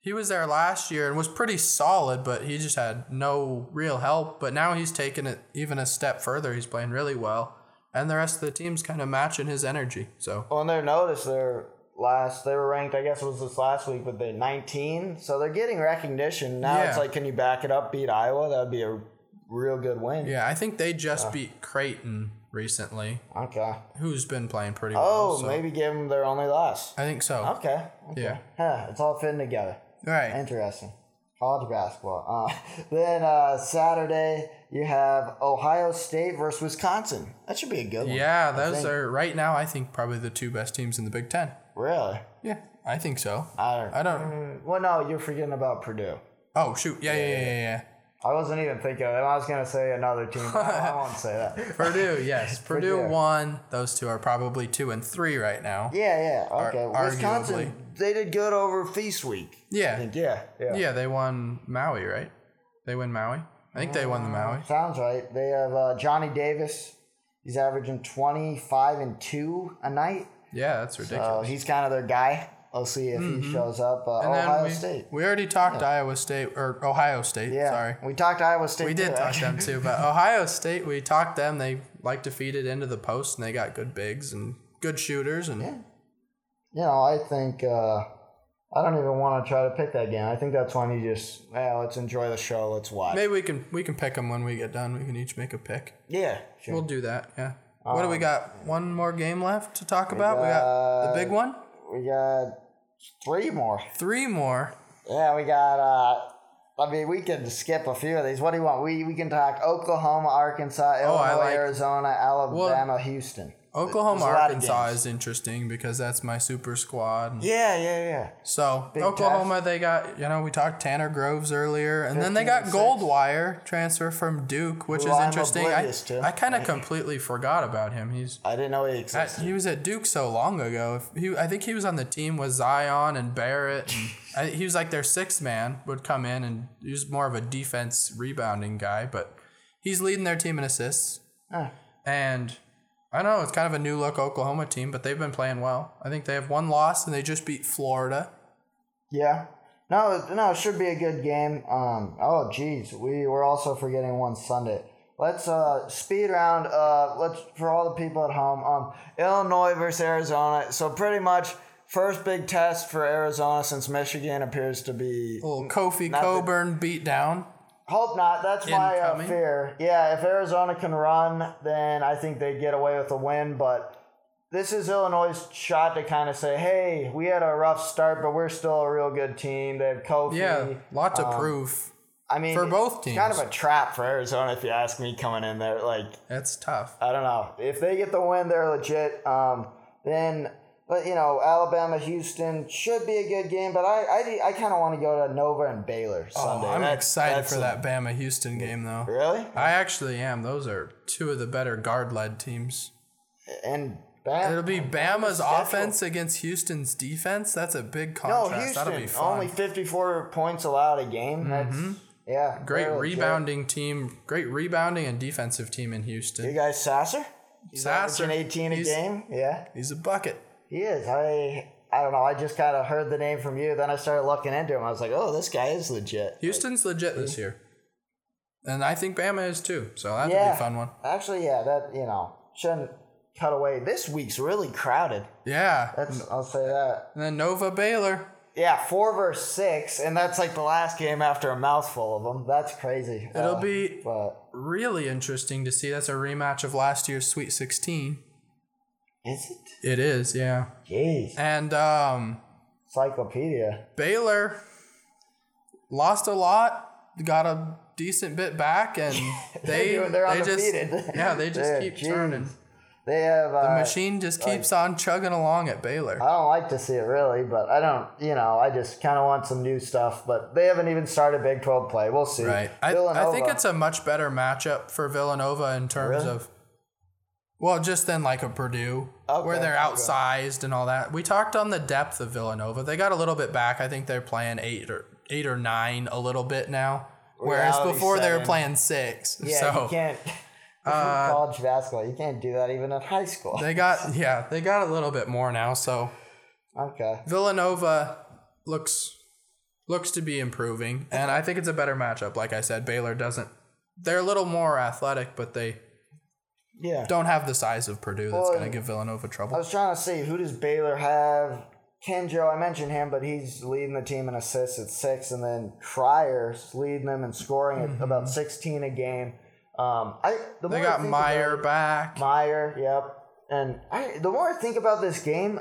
S2: he was there last year and was pretty solid, but he just had no real help. But now he's taken it even a step further. He's playing really well, and the rest of the team's kind of matching his energy. So
S1: on their notice. They're last. They were ranked. I guess it was this last week, but they're 19. So they're getting recognition now. It's like, can you back it up? Beat Iowa? That would be a real good win.
S2: yeah, I think they just beat Creighton recently,
S1: Okay.
S2: who's been playing pretty
S1: Oh,
S2: well. so
S1: maybe give them their only loss.
S2: I think so.
S1: Okay. okay.
S2: Yeah.
S1: Huh, it's all fitting together.
S2: Right.
S1: Interesting. College basketball. Uh, then uh, Saturday you have Ohio State versus Wisconsin. That should be a good one.
S2: Yeah, those are right now. I think probably the two best teams in the Big Ten.
S1: Really.
S2: Yeah, I think so.
S1: I don't.
S2: I don't.
S1: Mm, Well, no, you're forgetting about Purdue.
S2: Oh shoot! Yeah, yeah, yeah, yeah. yeah.
S1: I wasn't even thinking of it. I was gonna say another team. but I, I won't say that.
S2: Purdue, yes. Purdue
S1: Purdue.
S2: won. Those two are probably two and three right now.
S1: Yeah, yeah. Okay.
S2: Ar-
S1: Wisconsin,
S2: arguably.
S1: they did good over Feast Week. I
S2: Yeah.
S1: think. Yeah, yeah.
S2: Yeah, they won Maui, right? They win Maui. I think they won the Maui.
S1: Sounds right. They have uh, Johnny Davis. He's averaging 25 and 2 a night.
S2: Yeah, that's ridiculous.
S1: So he's kind of their guy. We'll see if he shows up. Uh,
S2: Mm-hmm. and
S1: Ohio
S2: we,
S1: State.
S2: we already talked Iowa State or Ohio State.
S1: Yeah.
S2: Sorry.
S1: We talked Iowa State.
S2: We did
S1: too,
S2: talk
S1: actually.
S2: them too, but Ohio State, we talked them. They like to feed it into the post, and they got good bigs and good shooters, and yeah.
S1: You know, I think uh, I don't even want to try to pick that game. I think that's when you just, yeah, let's enjoy the show. Let's watch.
S2: maybe we can we can pick them when we get done. We can each make a pick.
S1: Yeah, sure.
S2: We'll do that. Yeah. What do we got? One more game left to talk about. We got the big one.
S1: we got three more.
S2: Three more.
S1: Yeah, we got. uh I mean, we can skip a few of these. What do you want? We we can talk Oklahoma, Arkansas, Illinois,
S2: Oh, like-
S1: Arizona, Alabama, Houston.
S2: Oklahoma,
S1: There's a lot of
S2: Arkansas is interesting because that's my super squad.
S1: Yeah, yeah, yeah.
S2: So
S1: Big
S2: Oklahoma, they got you know we talked Tanner Groves earlier, and then they got. Goldwire transfer from Duke, which
S1: Who
S2: is interesting. I. I kind of completely forgot about him. He's
S1: I didn't know he existed.
S2: he was at Duke so long ago. If he, I think he was on the team with Zion and Barrett. And I, he was like their sixth man. Would come in and he was more of a defense rebounding guy, but he's leading their team in assists. And I know it's kind of a new look Oklahoma team, but they've been playing well. I think they have one loss and they just beat Florida.
S1: Yeah. No, no, it should be a good game. Um. Oh, geez, we we're also forgetting one Sunday. Let's uh speed round. Uh, let's for all the people at home. Um, Illinois versus Arizona. So pretty much first big test for Arizona since Michigan appears to be.
S2: little Kofi Cockburn beat down.
S1: Hope not. That's my uh, fear. Yeah, if Arizona can run, then I think they get away with a win. But this is Illinois' shot to kind of say, hey, we had a rough start, but we're still a real good team. They have Kofi.
S2: Yeah, lot to prove.
S1: I mean,
S2: for both
S1: teams, kind of a trap for Arizona, if you ask me, coming in there. Like,
S2: that's tough.
S1: I don't know. If they get the win, they're legit. Um, then, but you know, Alabama, Houston should be a good game. But I, I, I kind of want to go to Nova and Baylor oh, Sunday.
S2: Oh, I'm
S1: That-
S2: excited for
S1: a-
S2: that Bama Houston game though.
S1: Really?
S2: I actually am. Those are two of the better guard led teams.
S1: And Bam,
S2: It'll be Bama's offense against Houston's defense. That's a big
S1: No,
S2: contrast. That'll be
S1: Houston
S2: fun.
S1: only 54 points allowed a game. Mm-hmm. That's yeah.
S2: Great
S1: they're legit.
S2: rebounding team. Great rebounding and defensive team in Houston.
S1: You guys, Sasser? He's
S2: Sasser,
S1: averaging 18 a
S2: he's-
S1: game. Yeah,
S2: He's a bucket.
S1: He is. I I don't know. I just kind of heard the name from you. Then I started looking into him. I was like, oh, this guy is legit.
S2: Houston's legit this year. And I think Bama is too. So that'll be a fun one.
S1: Actually, yeah, that you know shouldn't cut away. This week's really crowded.
S2: Yeah.
S1: That's I'll say that.
S2: And then Nova Baylor.
S1: Yeah, four versus six, and that's like the last game after a mouthful of them. That's crazy.
S2: It'll
S1: Uh,
S2: be
S1: But
S2: really interesting to see. That's a rematch of last year's Sweet 16.
S1: Is it?
S2: It is, yeah.
S1: Jeez,
S2: And um,
S1: encyclopedia.
S2: Baylor lost a lot, got a decent bit back, and they
S1: they're
S2: they just yeah they just keep
S1: jeez.
S2: turning.
S1: They have uh,
S2: The machine just keeps on chugging along at Baylor.
S1: I don't like to see it really, but I don't. You know, I just kind of want some new stuff. But they haven't even started Big Twelve play. We'll see.
S2: Right. I, I think it's a much better matchup for Villanova in terms
S1: Really?
S2: of, well, just then, like a Purdue,
S1: Okay,
S2: where they're
S1: okay.
S2: outsized and all that. We talked on the depth of Villanova. They got a little bit back. I think they're playing eight or eight or nine a little bit now. Whereas
S1: Reality
S2: before they were playing six.
S1: yeah.
S2: so
S1: you uh, can't. college basketball, you can't do that even in high school.
S2: they got yeah, they got a little bit more now. So
S1: Okay.
S2: Villanova looks looks to be improving, and I think it's a better matchup. Like I said, Baylor doesn't. They're a little more athletic, but they
S1: Yeah.
S2: don't have the size of Purdue that's
S1: Well,
S2: going to give Villanova trouble.
S1: I was trying to see who does Baylor have. Kenjo, I mentioned him, but he's leading the team in assists at six, and then Cryer's leading them in scoring at about sixteen a game. Um, I the
S2: Mm-hmm. They
S1: more I
S2: got
S1: think
S2: Mayer
S1: about
S2: back.
S1: Mayer, yep. And I, the more I think about this game,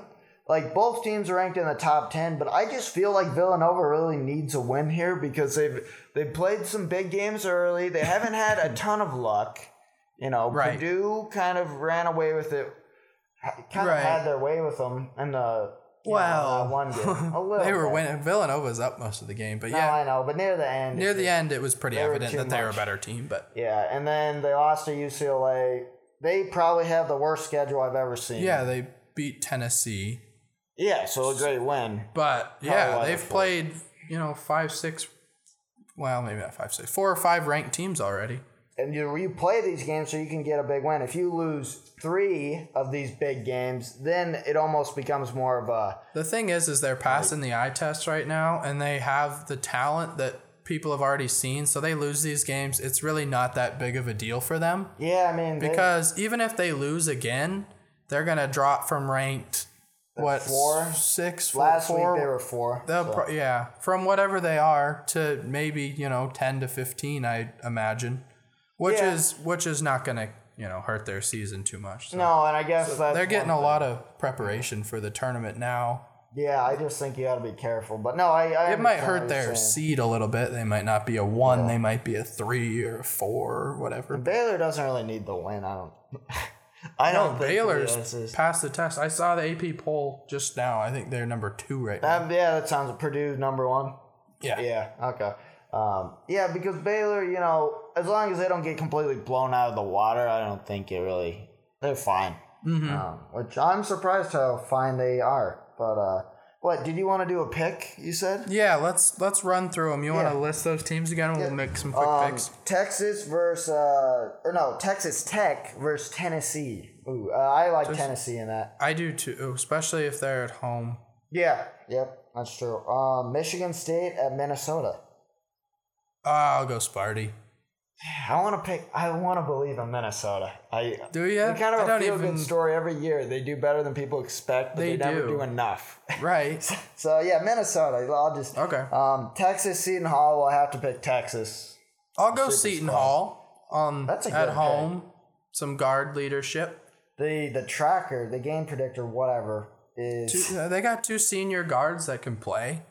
S1: like both teams are ranked in the top ten, but I just feel like Villanova really needs a win here because they've they've played some big games early. They haven't had a ton of luck. You know,
S2: Right.
S1: Purdue kind of ran away with it. Kind
S2: Right.
S1: of had their way with them in the know,
S2: well,
S1: that one game. A little
S2: they were
S1: bit.
S2: winning. was up most of the game, but
S1: No,
S2: yeah,
S1: I know, but near the end,
S2: near the end it was pretty evident that they were a better team. But
S1: yeah, and then they lost to UCLA. They probably have the worst schedule I've ever seen.
S2: yeah, they beat Tennessee.
S1: yeah, so a great win.
S2: But yeah, they've played you know five, six. Well, maybe not five, six, four or five ranked teams already.
S1: And you you play these games so you can get a big win. If you lose three of these big games, then it almost becomes more of a
S2: The thing is, is they're passing the eye test right now, and they have the talent that people have already seen. So they lose these games. It's really not that big of a deal for them
S1: yeah. I mean, they-
S2: because even if they lose again, they're gonna drop from ranked what
S1: four?
S2: six,
S1: last
S2: four-
S1: week they were four.
S2: They'll
S1: so.
S2: pro- yeah, from whatever they are to maybe you know ten to fifteen, I imagine, which
S1: Yeah.
S2: is which is not gonna you know hurt their season too much. So
S1: no, and I guess that's
S2: they're getting a
S1: thing.
S2: lot of preparation for the tournament now.
S1: Yeah, I just think you got to be careful. But no, I, I
S2: It might hurt their
S1: saying.
S2: seed a little bit. They might not be a one. They might be a three or a four or whatever.
S1: Baylor doesn't really need the win. I don't. I don't think
S2: Baylor's
S1: this is-
S2: passed the test. I saw the AP poll just now. I think they're number two right now.
S1: Um, yeah, that sounds Purdue number one.
S2: Yeah.
S1: Yeah. Okay. Um, yeah, because Baylor, you know, as long as they don't get completely blown out of the water, I don't think it really. They're fine.
S2: Mm-hmm.
S1: Um, which I'm surprised how fine they are. But uh, what did you want to do a pick? You said.
S2: Yeah, let's let's run through them. You want to list those teams again? We'll make some quick
S1: Um,
S2: picks.
S1: Texas versus uh, or no, Texas Tech versus Tennessee. Ooh, uh, I like Tennessee in that.
S2: I do too, especially if they're at home.
S1: Yeah. Yep. That's true. Um, Michigan State at Minnesota.
S2: Ah, I'll go Sparty.
S1: I want to pick. I want to believe in Minnesota. I
S2: Do you?
S1: Kind of a
S2: don't
S1: feel
S2: even-
S1: good story every year. They do better than people expect, but they,
S2: They
S1: never
S2: do.
S1: do enough.
S2: Right.
S1: so yeah, Minnesota. I'll just
S2: Okay.
S1: um Texas Seton Hall. Will have to pick Texas.
S2: I'll go
S1: Super
S2: Seton. Hall. Um,
S1: That's a
S2: at home. Some guard leadership.
S1: the the tracker, the game predictor, whatever is
S2: Two, uh, they got two senior guards that can play.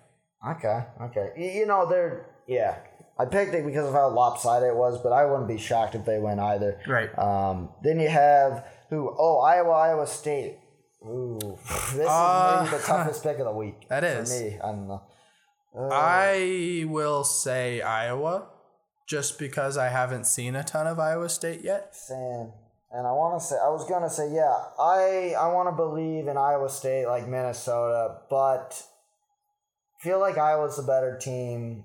S1: okay. Okay, you know they're yeah. I picked it because of how lopsided it was, but I wouldn't be shocked if they win either.
S2: Right.
S1: Um, then you have who? Oh, Iowa, Iowa State. Ooh, this is
S2: Uh,
S1: maybe the toughest pick of the week.
S2: That is for
S1: me. I don't know. Uh,
S2: I will say Iowa, just because I haven't seen a ton of Iowa State yet.
S1: saying, and I want to say, I was gonna say, yeah, I I want to believe in Iowa State like Minnesota, but feel like Iowa's the better team.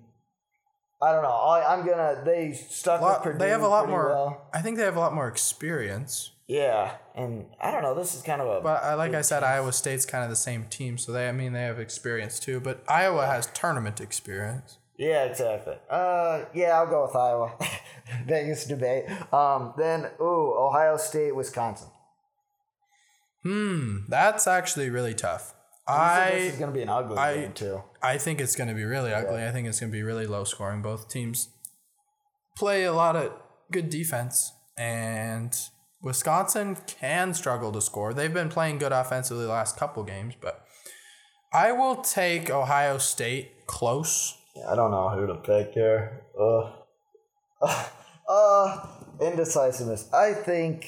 S1: I don't know. I, I'm gonna. They stuck
S2: lot-
S1: with Purdue.
S2: they have a lot more.
S1: well.
S2: I think they have a lot more experience.
S1: Yeah, and I don't know. This is kind of a.
S2: But I, like I said, Iowa State's kind of the same team, so they. I mean, they have experience too. But Iowa has tournament experience.
S1: Yeah, exactly. Uh, yeah, I'll go with Iowa. Vegas debate. Um, then ooh, Ohio State, Wisconsin.
S2: Hmm, that's actually really tough.
S1: I think this is gonna be an ugly
S2: I-
S1: game too.
S2: I think it's going to be really ugly. I think it's going to be really low scoring. Both teams play a lot of good defense, and Wisconsin can struggle to score. They've been playing good offensively the last couple games, but I will take Ohio State close.
S1: Yeah, I don't know who to pick here. Uh, uh, indecisiveness. I think.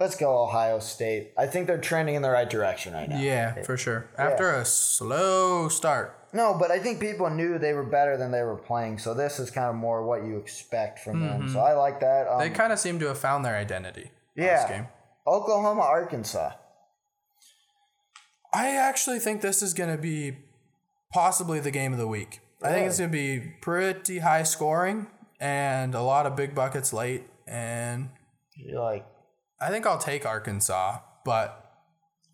S1: Let's go Ohio State. I think they're trending in the right direction right now.
S2: Yeah, for sure. After a slow start.
S1: No, but I think people knew they were better than they were playing, so this is kind of more what you expect from them. So I like that. Um,
S2: They kind of seem to have found their identity.
S1: yeah. Oklahoma, Arkansas.
S2: I actually think this is going to be possibly the game of the week. I think it's going to be pretty high scoring and a lot of big buckets late. And
S1: You're like,
S2: I think I'll take Arkansas, but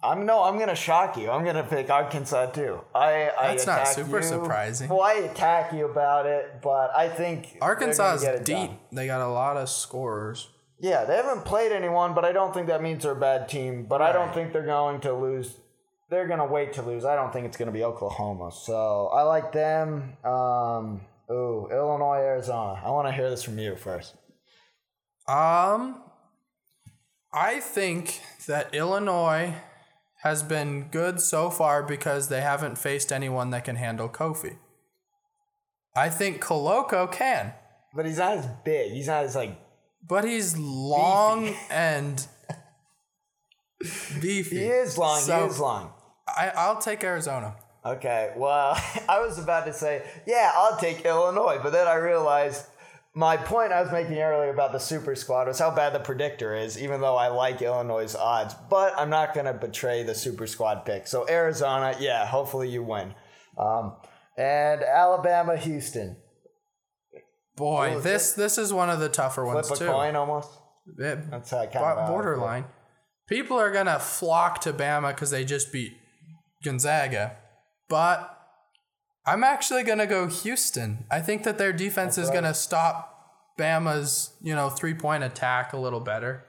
S1: I'm no, I'm gonna shock you. I'm gonna pick Arkansas too. I, I
S2: That's not super
S1: you.
S2: surprising.
S1: Well, I attack you about it, but I think
S2: Arkansas is
S1: they're gonna get it
S2: deep.
S1: done.
S2: They got a lot of scorers.
S1: Yeah, they haven't played anyone, but I don't think that means they're a bad team. But I don't think they're going to lose. They're going to wait to lose. I don't think it's going to be Oklahoma. So I like them. Um, ooh, Illinois, Arizona. I want to hear this from you first.
S2: Um, I think that Illinois has been good so far because they haven't faced anyone that can handle Kofi. I think Koloko can,
S1: But he's not as big. He's not as like.
S2: but he's long and beefy.
S1: He is long.
S2: So,
S1: he is long.
S2: I, I'll take Arizona.
S1: Okay, well, I was about to say, yeah, I'll take Illinois, but then I realized my point I was making earlier about the super squad was how bad the predictor is, even though I like Illinois' odds. But I'm not going to betray the super squad pick. So, Arizona, yeah, hopefully you win. Um, and Alabama, Houston.
S2: Boy,
S1: Oh,
S2: this this is one of the tougher ones
S1: Flip a
S2: too.
S1: coin almost.
S2: It-
S1: That's how I kind of
S2: borderline. People are gonna flock to Bama because they just beat Gonzaga, but I'm actually gonna go Houston. I think that their defense is
S1: right.
S2: gonna stop Bama's you know three point attack a little better.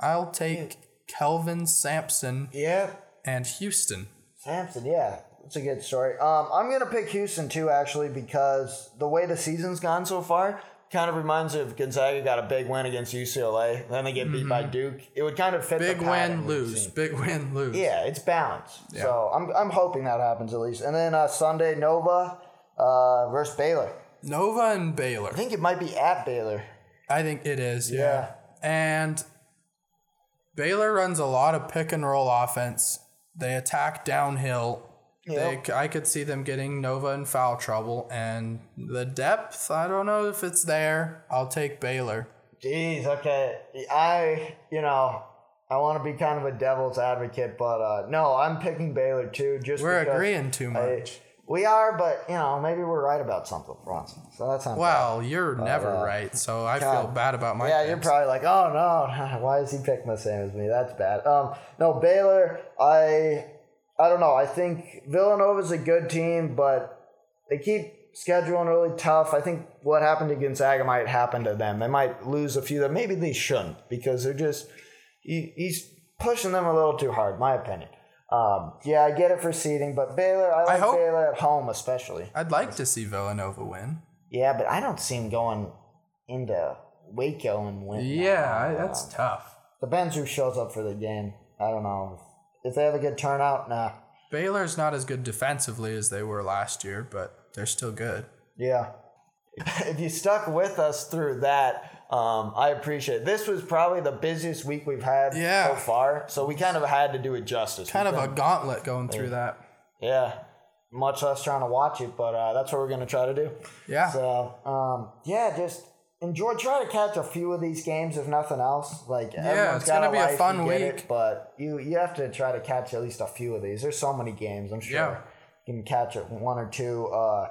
S2: I'll take Kelvin Sampson
S1: Yeah,
S2: and Houston.
S1: Sampson, yeah. It's a good story. Um, I'm gonna pick Houston too, actually, because the way the season's gone so far kind of reminds me of Gonzaga got a big win against UCLA, then they get beat by Duke. It would kind of fit
S2: Big win, lose. Big win, lose.
S1: Yeah, it's balanced. So I'm I'm hoping that happens at least. And then uh, Sunday Nova uh, versus Baylor.
S2: Nova and Baylor.
S1: I think it might be at Baylor.
S2: I think it is, yeah.
S1: Yeah.
S2: And Baylor runs a lot of pick and roll offense. They attack downhill.
S1: Yep.
S2: They, I could see them getting Nova in foul trouble. And the depth, I don't know if it's there. I'll take Baylor.
S1: Jeez, okay. I, you know, I want to be kind of a devil's advocate, but uh, no, I'm picking Baylor too. Just
S2: We're agreeing too
S1: I-
S2: much.
S1: we are, but you know, maybe we're right about something once. So that's not. bad.
S2: Well, you're never
S1: uh,
S2: right, so I feel bad about my
S1: yeah, you're probably like, oh no, why is he picking the same as me? That's bad. Um, no, Baylor. I, I don't know. I think Villanova's a good team, but they keep scheduling really tough. I think what happened to Gonzaga might happen to them. They might lose a few that maybe they shouldn't because they're just he, he's pushing them a little too hard, my opinion. Um, yeah, I get it for seeding, but Baylor, I like
S2: hope-
S1: Baylor at home especially.
S2: I'd like to see Villanova win.
S1: Yeah, but I don't see him going into Waco and win.
S2: Yeah, I, that's tough.
S1: Depends who shows up for the game. I don't know. If they have a good turnout, nah.
S2: Baylor's not as good defensively as they were last year, but they're still good.
S1: Yeah. if you stuck with us through that, um, I appreciate it. This was probably the busiest week we've had
S2: Yeah.
S1: so far, so we kind of had to do it justice.
S2: Kind of a gauntlet going through that.
S1: yeah. Much less trying to watch it, but uh, that's what we're gonna try to do.
S2: Yeah.
S1: So um, yeah, just enjoy. Try to catch a few of these games, if nothing else. Like everyone's
S2: it's gonna be a fun
S1: get
S2: week.
S1: it, but you you have to try to catch at least a few of these. There's so many games. I'm sure
S2: Yeah.
S1: you can catch it one or two. Uh,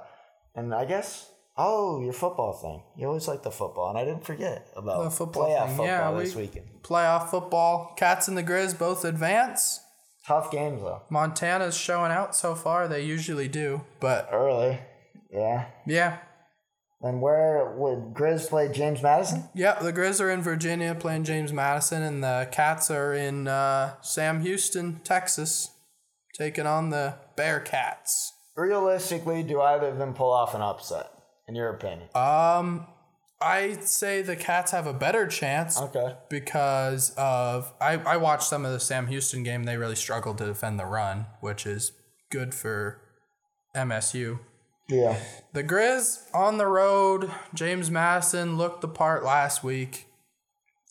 S1: and I guess oh, your football thing. You always like the football, and I didn't forget about
S2: The football
S1: playoff
S2: thing.
S1: football
S2: Yeah,
S1: this
S2: we-
S1: weekend.
S2: Playoff football. Cats and the Grizz both advance.
S1: Tough games though.
S2: Montana's showing out so far. They usually do. But
S1: Early, yeah.
S2: yeah.
S1: And where would Grizz play James Madison?
S2: Yeah, the Grizz are in Virginia playing James Madison, and the Cats are in uh, Sam Houston, Texas, taking on the Bearkats.
S1: Realistically, do either of them pull off an upset? In your opinion?
S2: Um, I'd say the Cats have a better chance
S1: Okay.
S2: because of I, I watched some of the Sam Houston game. They really struggled to defend the run, which is good for MSU.
S1: Yeah.
S2: The Grizz on the road. James Madison looked the part last week.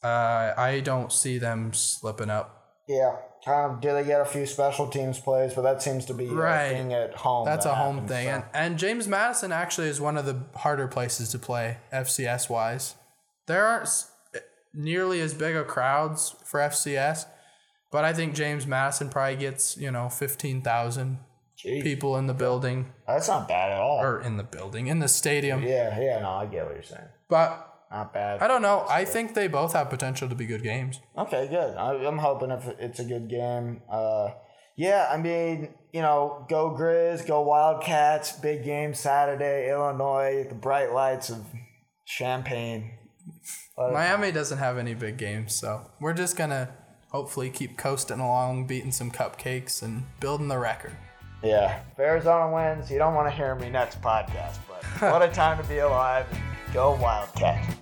S2: Uh, I don't see them slipping up.
S1: Yeah. Kind of. did they get a few special teams plays? But that seems to be
S2: Right.
S1: at home.
S2: That's
S1: that
S2: a home
S1: happens,
S2: thing,
S1: so.
S2: and and James Madison actually is one of the harder places to play FCS wise. There aren't nearly as big of crowds for FCS, but I think James Madison probably gets you know fifteen thousand
S1: Jeez.
S2: people in the building
S1: That's not bad at all.
S2: or in the building in the stadium.
S1: yeah. Yeah. No, I get what you're saying.
S2: But
S1: Not bad.
S2: I don't know. I think they both have potential to be good games.
S1: Okay, good. I, I'm hoping if it's a good game. Uh, yeah, I mean, you know, go Grizz, go Wildcats. Big game Saturday, Illinois. The bright lights of Champaign. Uh,
S2: Miami doesn't have any big games, so we're just gonna hopefully keep coasting along, beating some cupcakes, and building the record.
S1: Yeah, if Arizona wins, you don't want to hear me next podcast. But what a time to be alive! Go Wildcats!